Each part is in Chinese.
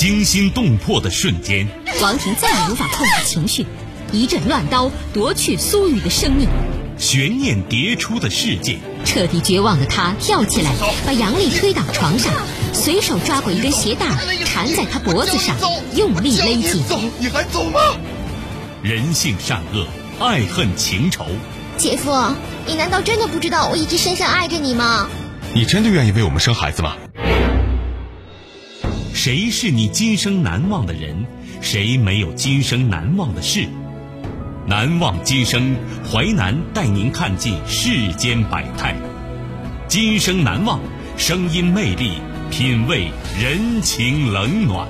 惊心动魄的瞬间。王婷再也无法控制情绪，一阵乱刀夺去苏雨的生命。悬念迭出的世界，彻底绝望的他跳起来，把杨丽推倒床上，随手抓过一根鞋带缠在她脖子上，用力勒紧。走，你还走吗？人性善恶，爱恨情仇。姐夫，你难道真的不知道我一直深深爱着你吗？你真的愿意为我们生孩子吗？谁是你今生难忘的人？谁没有今生难忘的事？难忘今生，淮南带您看尽世间百态。今生难忘，声音魅力，品味人情冷暖。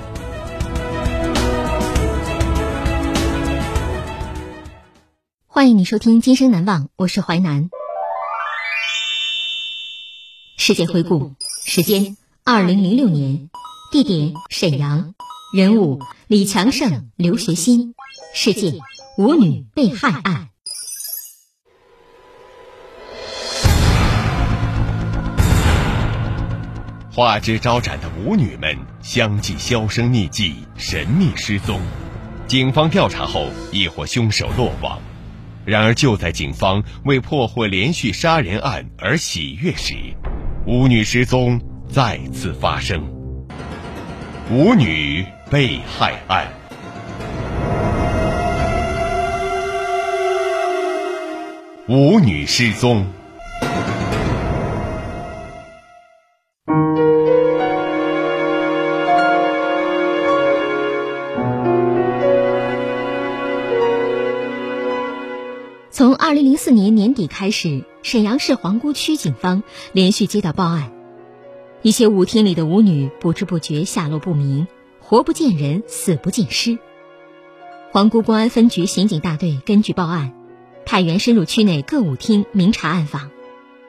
欢迎你收听《今生难忘》，我是淮南。世界回顾时间：二零零六年，地点沈阳，人物李强胜、刘学新，事件舞女被害案。花枝招展的舞女们相继销声匿迹，神秘失踪。警方调查后，一伙凶手落网。然而，就在警方为破获连续杀人案而喜悦时，舞女失踪再次发生。舞女被害案，舞女失踪。从二零零四年年底开始，沈阳市皇姑区警方连续接到报案，一些舞厅里的舞女不知不觉下落不明，活不见人，死不见尸。皇姑公安分局刑警大队根据报案，派员深入区内各舞厅明察暗访，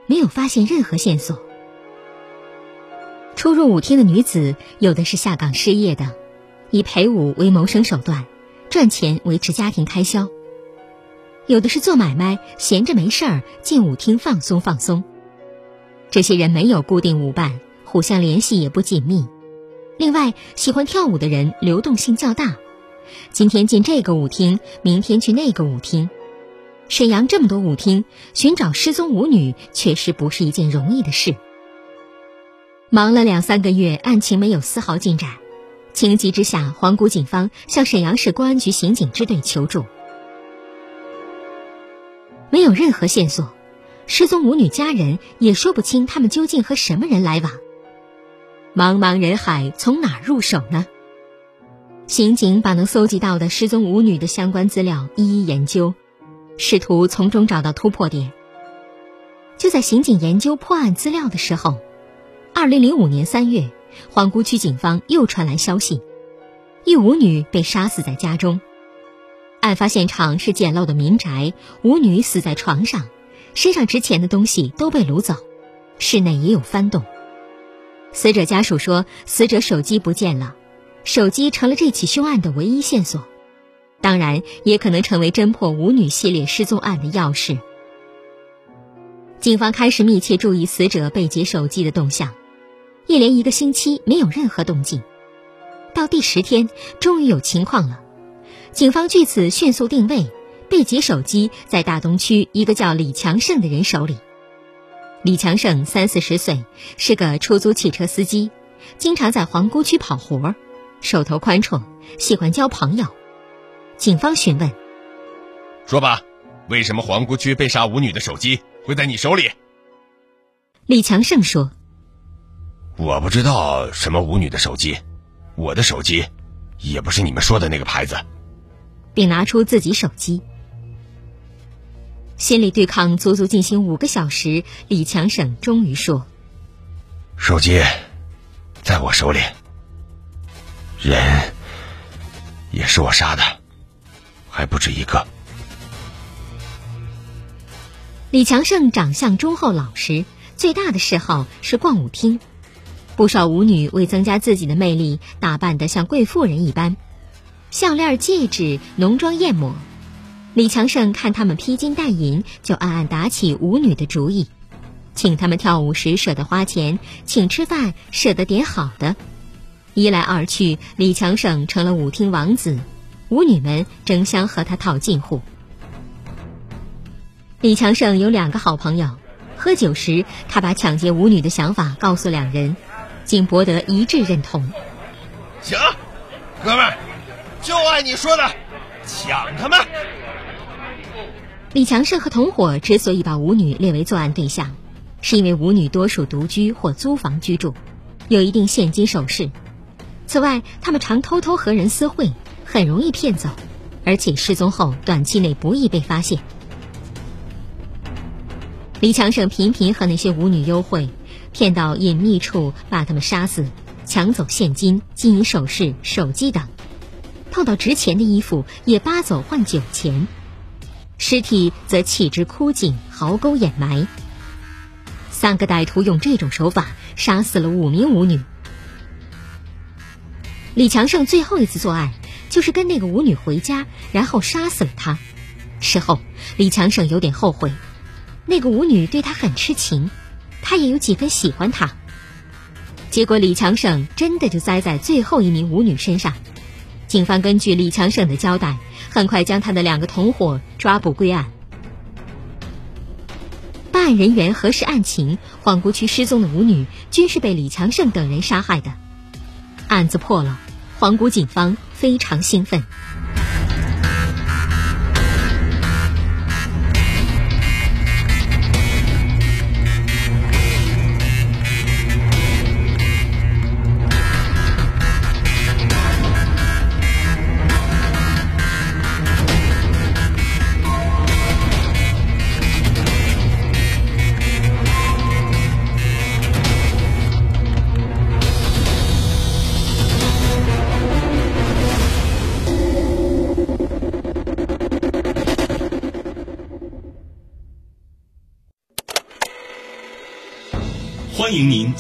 没有发现任何线索。出入舞厅的女子，有的是下岗失业的，以陪舞为谋生手段，赚钱维持家庭开销。有的是做买卖，闲着没事儿进舞厅放松放松。这些人没有固定舞伴，互相联系也不紧密。另外，喜欢跳舞的人流动性较大，今天进这个舞厅，明天去那个舞厅。沈阳这么多舞厅，寻找失踪舞女确实不是一件容易的事。忙了两三个月，案情没有丝毫进展。情急之下，黄谷警方向沈阳市公安局刑警支队求助。没有任何线索，失踪舞女家人也说不清他们究竟和什么人来往。茫茫人海，从哪入手呢？刑警把能搜集到的失踪舞女的相关资料一一研究，试图从中找到突破点。就在刑警研究破案资料的时候，二零零五年三月，皇姑区警方又传来消息：一舞女被杀死在家中。案发现场是简陋的民宅，舞女死在床上，身上值钱的东西都被掳走，室内也有翻动。死者家属说，死者手机不见了，手机成了这起凶案的唯一线索，当然也可能成为侦破舞女系列失踪案的钥匙。警方开始密切注意死者被劫手机的动向，一连一个星期没有任何动静，到第十天，终于有情况了。警方据此迅速定位，被劫手机在大东区一个叫李强盛的人手里。李强胜三四十岁，是个出租汽车司机，经常在皇姑区跑活儿，手头宽绰，喜欢交朋友。警方询问：“说吧，为什么皇姑区被杀舞女的手机会在你手里？”李强胜说：“我不知道什么舞女的手机，我的手机也不是你们说的那个牌子。”并拿出自己手机，心理对抗足足进行五个小时。李强省终于说：“手机在我手里，人也是我杀的，还不止一个。”李强胜长相忠厚老实，最大的嗜好是逛舞厅。不少舞女为增加自己的魅力，打扮得像贵妇人一般。项链、戒指、浓妆艳抹，李强胜看他们披金戴银，就暗暗打起舞女的主意，请他们跳舞时舍得花钱，请吃饭舍得点好的。一来二去，李强胜成了舞厅王子，舞女们争相和他套近乎。李强胜有两个好朋友，喝酒时他把抢劫舞女的想法告诉两人，经博得一致认同。行，哥们，就按你说的，抢他们！李强胜和同伙之所以把舞女列为作案对象，是因为舞女多数独居或租房居住，有一定现金首饰。此外，他们常偷偷和人私会，很容易骗走，而且失踪后短期内不易被发现。李强胜频频和那些舞女幽会，骗到隐秘处把他们杀死，抢走现金、金银首饰、手机等，碰到值钱的衣服也扒走换酒钱，尸体则弃之枯井、壕沟掩埋。三个歹徒用这种手法杀死了五名舞女。李强胜最后一次作案，就是跟那个舞女回家，然后杀死了她。事后，李强胜有点后悔。那个舞女对他很痴情，他也有几分喜欢她。结果李强胜真的就栽在最后一名舞女身上。警方根据李强胜的交代，很快将他的两个同伙抓捕归案。办案人员核实案情，皇姑区失踪的舞女均是被李强胜等人杀害的。案子破了，皇姑警方非常兴奋。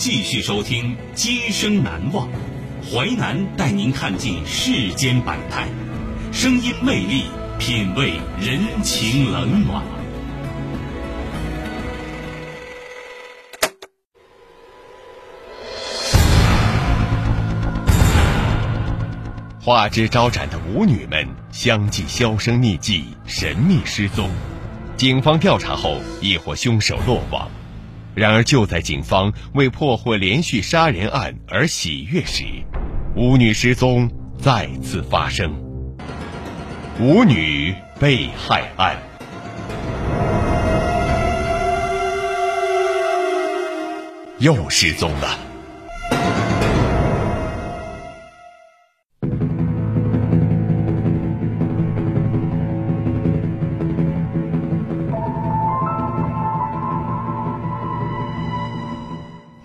继续收听《今生难忘》，淮南带您看尽世间百态，声音魅力，品味人情冷暖。花枝招展的舞女们相继销声匿迹，神秘失踪。警方调查后，一伙凶手落网。然而，就在警方为破获连续杀人案而喜悦时，舞女失踪再次发生。舞女被害案又失踪了。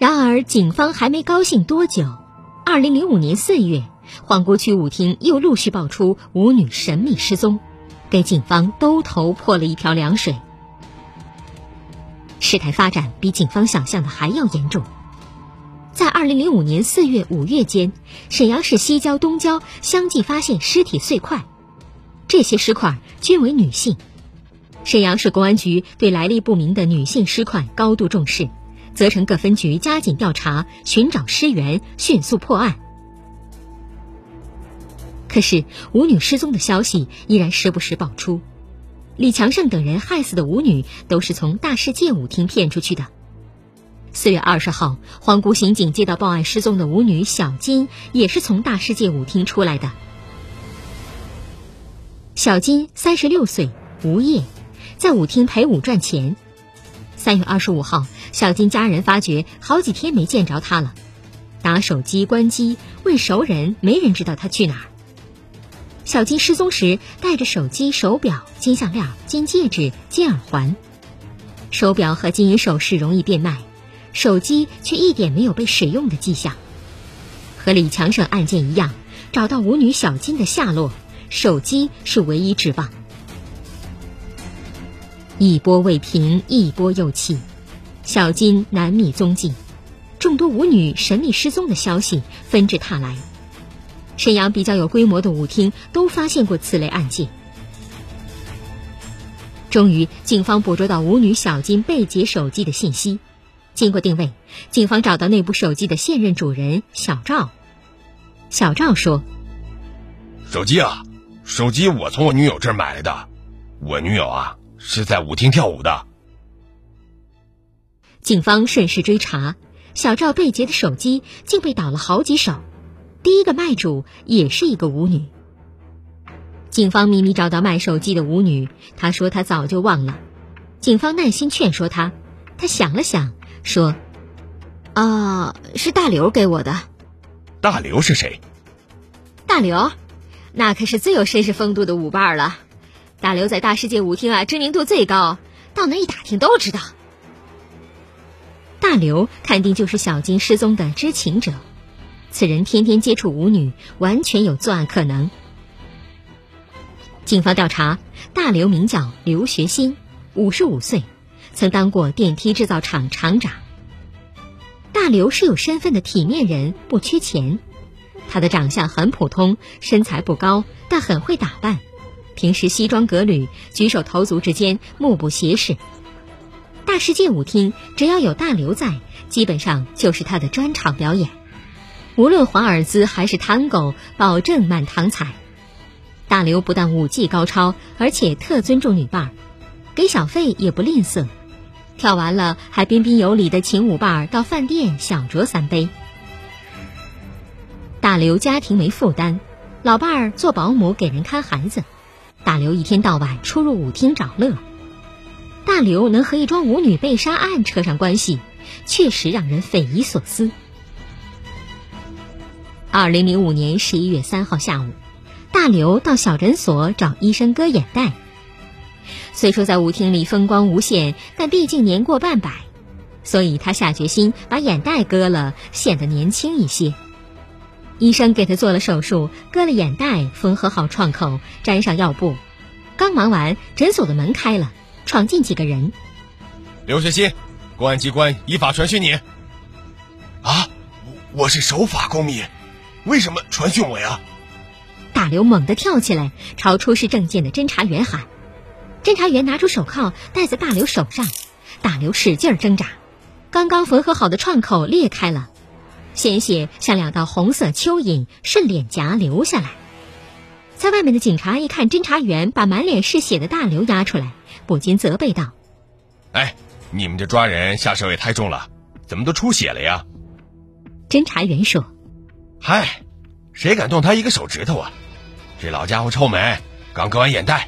然而，警方还没高兴多久。二零零五年四月，皇姑区舞厅又陆续爆出舞女神秘失踪，给警方兜头泼了一瓢凉水。事态发展比警方想象的还要严重。在二零零五年四月、五月间，沈阳市西郊、东郊相继发现尸体碎块，这些尸块均为女性。沈阳市公安局对来历不明的女性尸块高度重视。责成各分局加紧调查，寻找尸源，迅速破案。可是，舞女失踪的消息依然时不时爆出。李强胜等人害死的舞女都是从大世界舞厅骗出去的。四月二十号，皇姑刑警接到报案失踪的舞女小金，也是从大世界舞厅出来的。小金三十六岁，无业，在舞厅陪舞赚钱。三月二十五号，小金家人发觉好几天没见着他了，打手机关机，问熟人，没人知道他去哪儿。小金失踪时带着手机、手表、金项链、金戒指、金耳环，手表和金银首饰容易变卖，手机却一点没有被使用的迹象。和李强胜案件一样，找到舞女小金的下落，手机是唯一指望。一波未平，一波又起，小金难觅踪迹，众多舞女神秘失踪的消息纷至沓来。沈阳比较有规模的舞厅都发现过此类案件。终于，警方捕捉到舞女小金被劫手机的信息。经过定位，警方找到那部手机的现任主人小赵。小赵说：“手机啊，手机我从我女友这儿买来的，我女友啊是在舞厅跳舞的。”警方顺势追查，小赵被劫的手机竟被倒了好几手，第一个卖主也是一个舞女。警方秘密找到卖手机的舞女，她说她早就忘了。警方耐心劝说她，她想了想说：“啊，是大刘给我的。”大刘是谁？大刘，那可是最有绅士风度的舞伴了。大刘在大世界舞厅啊知名度最高，到那一打听都知道。大刘肯定就是小金失踪的知情者，此人天天接触舞女，完全有作案可能。警方调查，大刘名叫刘学新，五十五岁，曾当过电梯制造厂厂长。大刘是有身份的体面人，不缺钱。他的长相很普通，身材不高，但很会打扮。平时西装革履，举手投足之间目不斜视。大世界舞厅只要有大刘在，基本上就是他的专场表演。无论华尔兹还是探戈，保证满堂彩。大刘不但舞技高超，而且特尊重女伴儿，给小费也不吝啬。跳完了，还彬彬有礼的请舞伴儿到饭店小酌三杯。大刘家庭没负担，老伴儿做保姆给人看孩子，大刘一天到晚出入舞厅找乐。大刘能和一桩舞女被杀案扯上关系，确实让人匪夷所思。二零零五年十一月三号下午，大刘到小诊所找医生割眼袋。虽说在舞厅里风光无限，但毕竟年过半百，所以他下决心把眼袋割了，显得年轻一些。医生给他做了手术，割了眼袋，缝合好创口，粘上药布。刚忙完，诊所的门开了，闯进几个人。刘学新，公安机关依法传讯你。啊，我是守法公民，为什么传讯我呀？大刘猛地跳起来，朝出示证件的侦查员喊。侦查员拿出手铐戴在大刘手上，大刘使劲挣扎，刚刚缝合好的创口裂开了。鲜血像两道红色蚯蚓顺脸颊流下来，在外面的警察一看侦查员把满脸是血的大刘押出来，不禁责备道：“哎，你们这抓人下手也太重了，怎么都出血了呀？”侦查员说：“嗨，谁敢动他一个手指头啊？这老家伙臭美，刚割完眼袋。”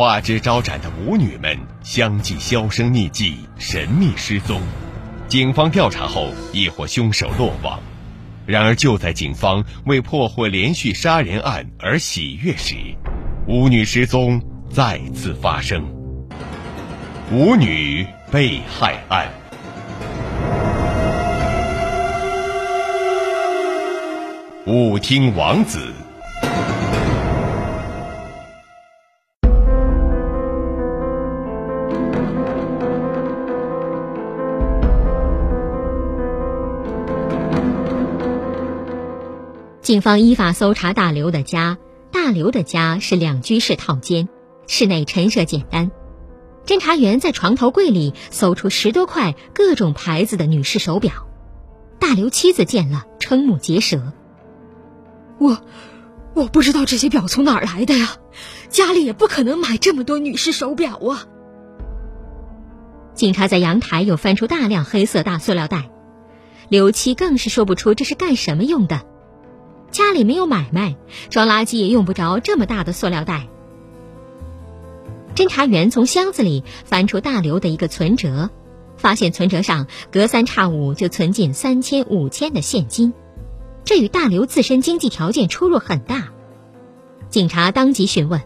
花枝招展的舞女们相继销声匿迹，神秘失踪。警方调查后，一伙凶手落网。然而，就在警方为破获连续杀人案而喜悦时，舞女失踪再次发生。舞女被害案，舞厅王子。警方依法搜查大刘的家。大刘的家是两居室套间，室内陈设简单。侦查员在床头柜里搜出十多块各种牌子的女士手表。大刘妻子见了，瞠目结舌：“我，我不知道这些表从哪儿来的呀，家里也不可能买这么多女士手表啊。”警察在阳台又翻出大量黑色大塑料袋，刘妻更是说不出这是干什么用的。家里没有买卖，装垃圾也用不着这么大的塑料袋。侦查员从箱子里翻出大刘的一个存折，发现存折上隔三差五就存进三千、五千的现金，这与大刘自身经济条件出入很大。警察当即询问：“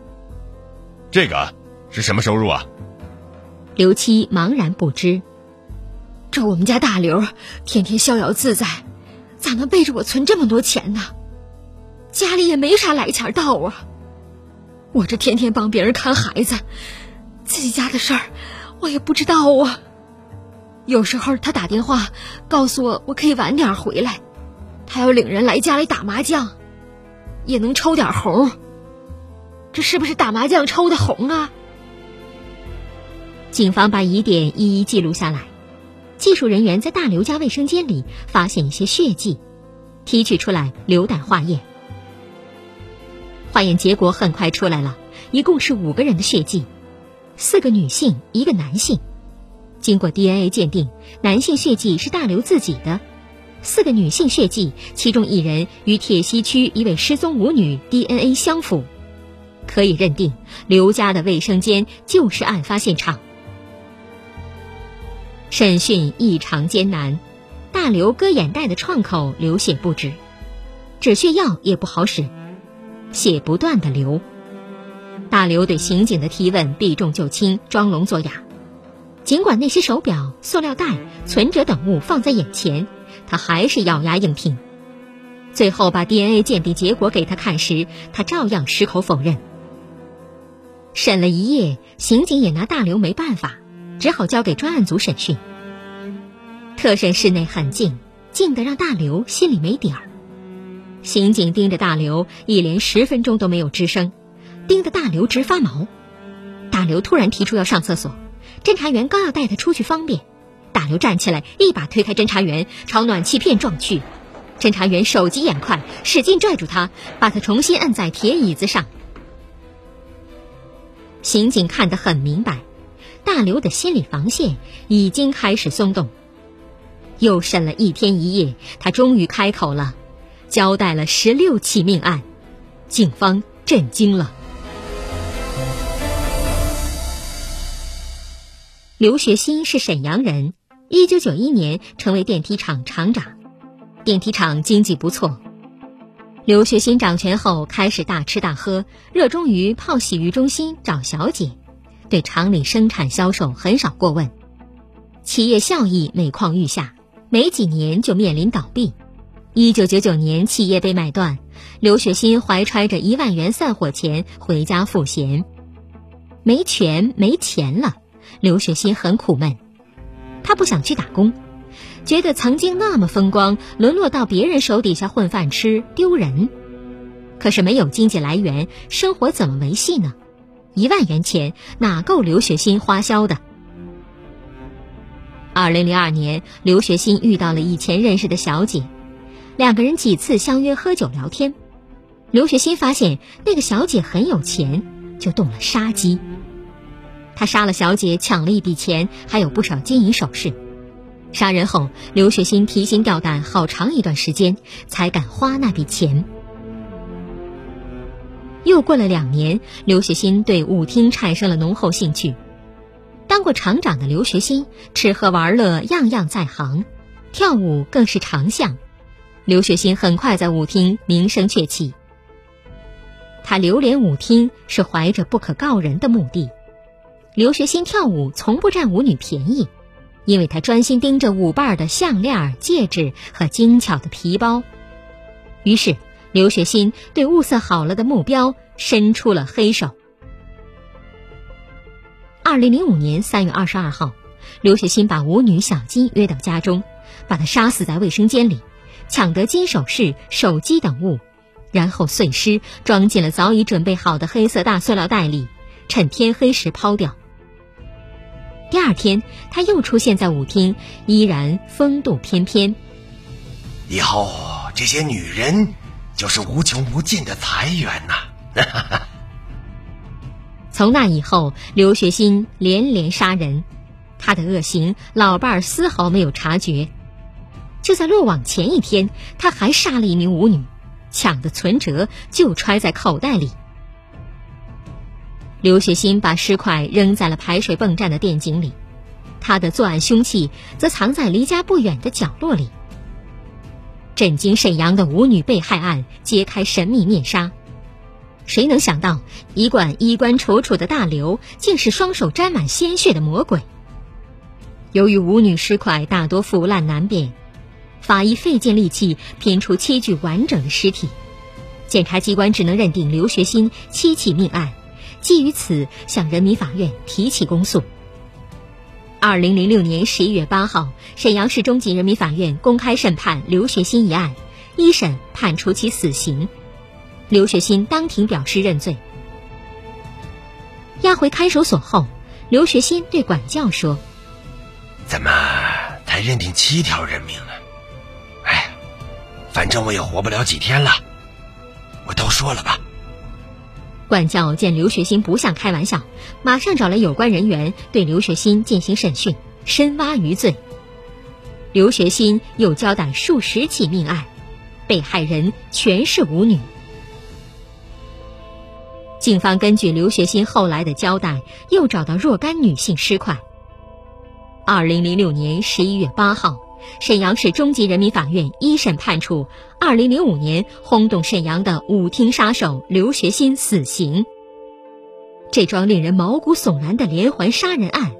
这个是什么收入啊？”刘七茫然不知。这我们家大刘天天逍遥自在，咋能背着我存这么多钱呢？家里也没啥来钱道啊。我这天天帮别人看孩子，自己家的事儿我也不知道啊。有时候他打电话告诉我我可以晚点回来，他要领人来家里打麻将，也能抽点红。这是不是打麻将抽的红啊？警方把疑点一一记录下来。技术人员在大刘家卫生间里发现一些血迹，提取出来留待化验。化验结果很快出来了，一共是五个人的血迹，四个女性，一个男性。经过 DNA 鉴定，男性血迹是大刘自己的，四个女性血迹，其中一人与铁西区一位失踪舞女 DNA 相符，可以认定刘家的卫生间就是案发现场。审讯异常艰难，大刘割眼袋的创口流血不止，止血药也不好使，血不断的流。大刘对刑警的提问避重就轻，装聋作哑。尽管那些手表、塑料袋、存折等物放在眼前，他还是咬牙硬拼。最后把 DNA 鉴定结果给他看时，他照样矢口否认。审了一夜，刑警也拿大刘没办法。只好交给专案组审讯。特审室内很静，静得让大刘心里没底儿。刑警盯着大刘，一连十分钟都没有吱声，盯得大刘直发毛。大刘突然提出要上厕所，侦查员刚要带他出去方便，大刘站起来，一把推开侦查员，朝暖气片撞去。侦查员手疾眼快，使劲拽住他，把他重新摁在铁椅子上。刑警看得很明白。大刘的心理防线已经开始松动。又审了一天一夜，他终于开口了，交代了十六起命案，警方震惊了。刘学新是沈阳人，一九九一年成为电梯厂厂长，电梯厂经济不错。刘学新掌权后开始大吃大喝，热衷于泡洗浴中心找小姐。对厂里生产销售很少过问，企业效益每况愈下，没几年就面临倒闭。一九九九年，企业被买断，刘雪新怀揣着一万元散伙钱回家赋闲，没权没钱了，刘雪新很苦闷。他不想去打工，觉得曾经那么风光，沦落到别人手底下混饭吃丢人。可是没有经济来源，生活怎么维系呢？一万元钱哪够刘雪新花销的？二零零二年，刘学新遇到了以前认识的小姐，两个人几次相约喝酒聊天。刘学新发现那个小姐很有钱，就动了杀机。他杀了小姐，抢了一笔钱，还有不少金银首饰。杀人后，刘学新提心吊胆好长一段时间，才敢花那笔钱。又过了两年，刘学新对舞厅产生了浓厚兴趣。当过厂长的刘学新，吃喝玩乐样样在行，跳舞更是长项。刘学新很快在舞厅名声鹊起。他流连舞厅是怀着不可告人的目的。刘学新跳舞从不占舞女便宜，因为他专心盯着舞伴的项链、戒指和精巧的皮包。于是。刘学新对物色好了的目标伸出了黑手。二零零五年三月二十二号，刘学新把舞女小金约到家中，把她杀死在卫生间里，抢得金首饰、手机等物，然后碎尸装进了早已准备好的黑色大塑料袋里，趁天黑时抛掉。第二天，他又出现在舞厅，依然风度翩翩。以后这些女人。就是无穷无尽的财源呐！从那以后，刘学新连连杀人，他的恶行老伴儿丝毫没有察觉。就在落网前一天，他还杀了一名舞女，抢的存折就揣在口袋里。刘雪欣把尸块扔在了排水泵站的电井里，他的作案凶器则藏在离家不远的角落里。震惊沈阳的舞女被害案揭开神秘面纱，谁能想到一贯衣冠楚楚的大刘竟是双手沾满鲜血的魔鬼？由于舞女尸块大多腐烂难辨，法医费尽力气拼出七具完整的尸体，检察机关只能认定刘学新七起命案。基于此，向人民法院提起公诉。二零零六年十一月八号，沈阳市中级人民法院公开审判刘学新一案，一审判处其死刑。刘学新当庭表示认罪。押回看守所后，刘学新对管教说：“怎么才认定七条人命呢？反正我也活不了几天了，我都说了吧。”管教见刘学新不像开玩笑，马上找来有关人员对刘学新进行审讯，深挖余罪。刘学新又交代数十起命案，被害人全是舞女。警方根据刘学新后来的交代，又找到若干女性尸块。二零零六年十一月八号。沈阳市中级人民法院一审判处2005年轰动沈阳的舞厅杀手刘学新死刑。这桩令人毛骨悚然的连环杀人案，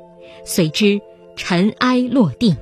随之尘埃落定。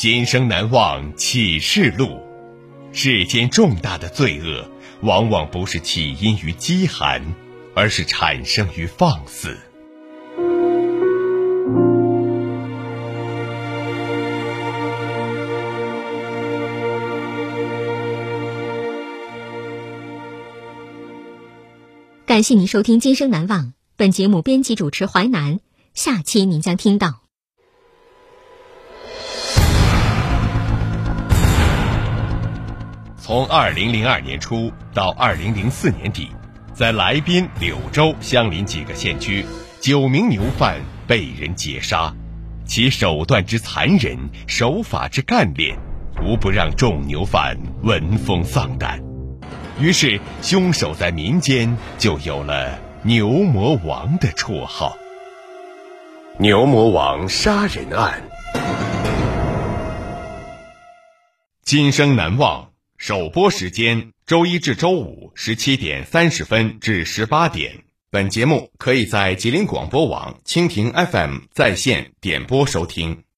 今生难忘启示录，世间重大的罪恶，往往不是起因于饥寒，而是产生于放肆。感谢您收听《今生难忘》，本节目编辑主持淮南，下期您将听到。从二零零二年初到二零零四年底，在来宾、柳州相邻几个县区，九名牛贩被人劫杀，其手段之残忍，手法之干练，无不让众牛贩闻风丧胆。于是，凶手在民间就有了“牛魔王”的绰号。牛魔王杀人案，今生难忘。首播时间：周一至周五十七点三十分至十八点。本节目可以在吉林广播网、蜻蜓 FM 在线点播收听。